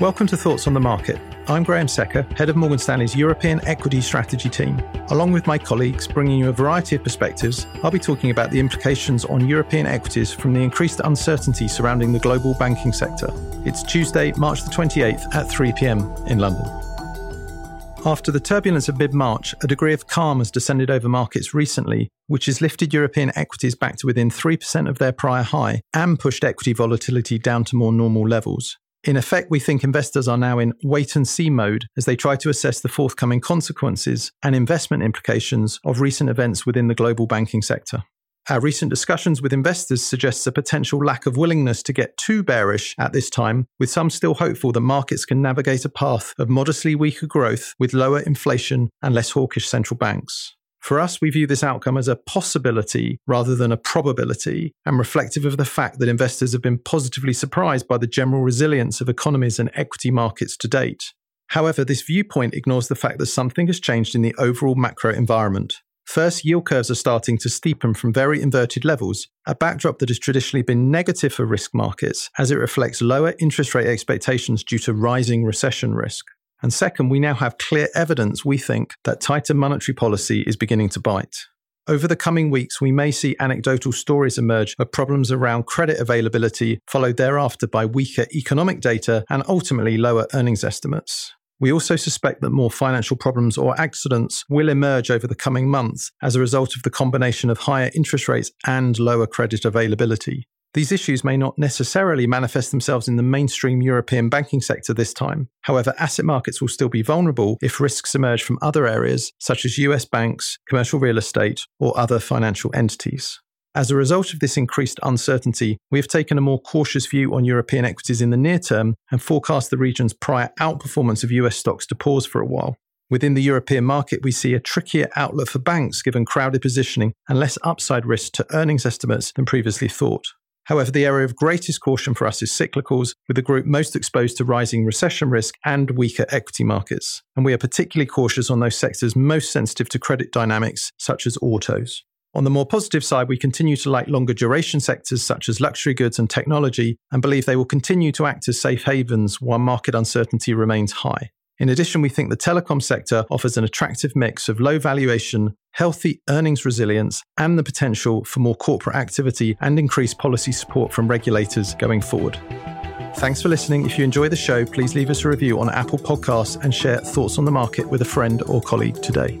Welcome to Thoughts on the Market. I'm Graham Secker, head of Morgan Stanley's European Equity Strategy team. Along with my colleagues, bringing you a variety of perspectives, I'll be talking about the implications on European equities from the increased uncertainty surrounding the global banking sector. It's Tuesday, March the 28th at 3 pm in London. After the turbulence of mid March, a degree of calm has descended over markets recently, which has lifted European equities back to within 3% of their prior high and pushed equity volatility down to more normal levels. In effect, we think investors are now in wait and see mode as they try to assess the forthcoming consequences and investment implications of recent events within the global banking sector. Our recent discussions with investors suggests a potential lack of willingness to get too bearish at this time, with some still hopeful that markets can navigate a path of modestly weaker growth with lower inflation and less hawkish central banks. For us, we view this outcome as a possibility rather than a probability, and reflective of the fact that investors have been positively surprised by the general resilience of economies and equity markets to date. However, this viewpoint ignores the fact that something has changed in the overall macro environment. First, yield curves are starting to steepen from very inverted levels, a backdrop that has traditionally been negative for risk markets as it reflects lower interest rate expectations due to rising recession risk. And second, we now have clear evidence, we think, that tighter monetary policy is beginning to bite. Over the coming weeks, we may see anecdotal stories emerge of problems around credit availability, followed thereafter by weaker economic data and ultimately lower earnings estimates. We also suspect that more financial problems or accidents will emerge over the coming months as a result of the combination of higher interest rates and lower credit availability. These issues may not necessarily manifest themselves in the mainstream European banking sector this time. However, asset markets will still be vulnerable if risks emerge from other areas, such as US banks, commercial real estate, or other financial entities. As a result of this increased uncertainty, we have taken a more cautious view on European equities in the near term and forecast the region's prior outperformance of US stocks to pause for a while. Within the European market, we see a trickier outlook for banks given crowded positioning and less upside risk to earnings estimates than previously thought. However, the area of greatest caution for us is cyclicals, with the group most exposed to rising recession risk and weaker equity markets. And we are particularly cautious on those sectors most sensitive to credit dynamics, such as autos. On the more positive side, we continue to like longer duration sectors such as luxury goods and technology and believe they will continue to act as safe havens while market uncertainty remains high. In addition, we think the telecom sector offers an attractive mix of low valuation, healthy earnings resilience, and the potential for more corporate activity and increased policy support from regulators going forward. Thanks for listening. If you enjoy the show, please leave us a review on Apple Podcasts and share thoughts on the market with a friend or colleague today.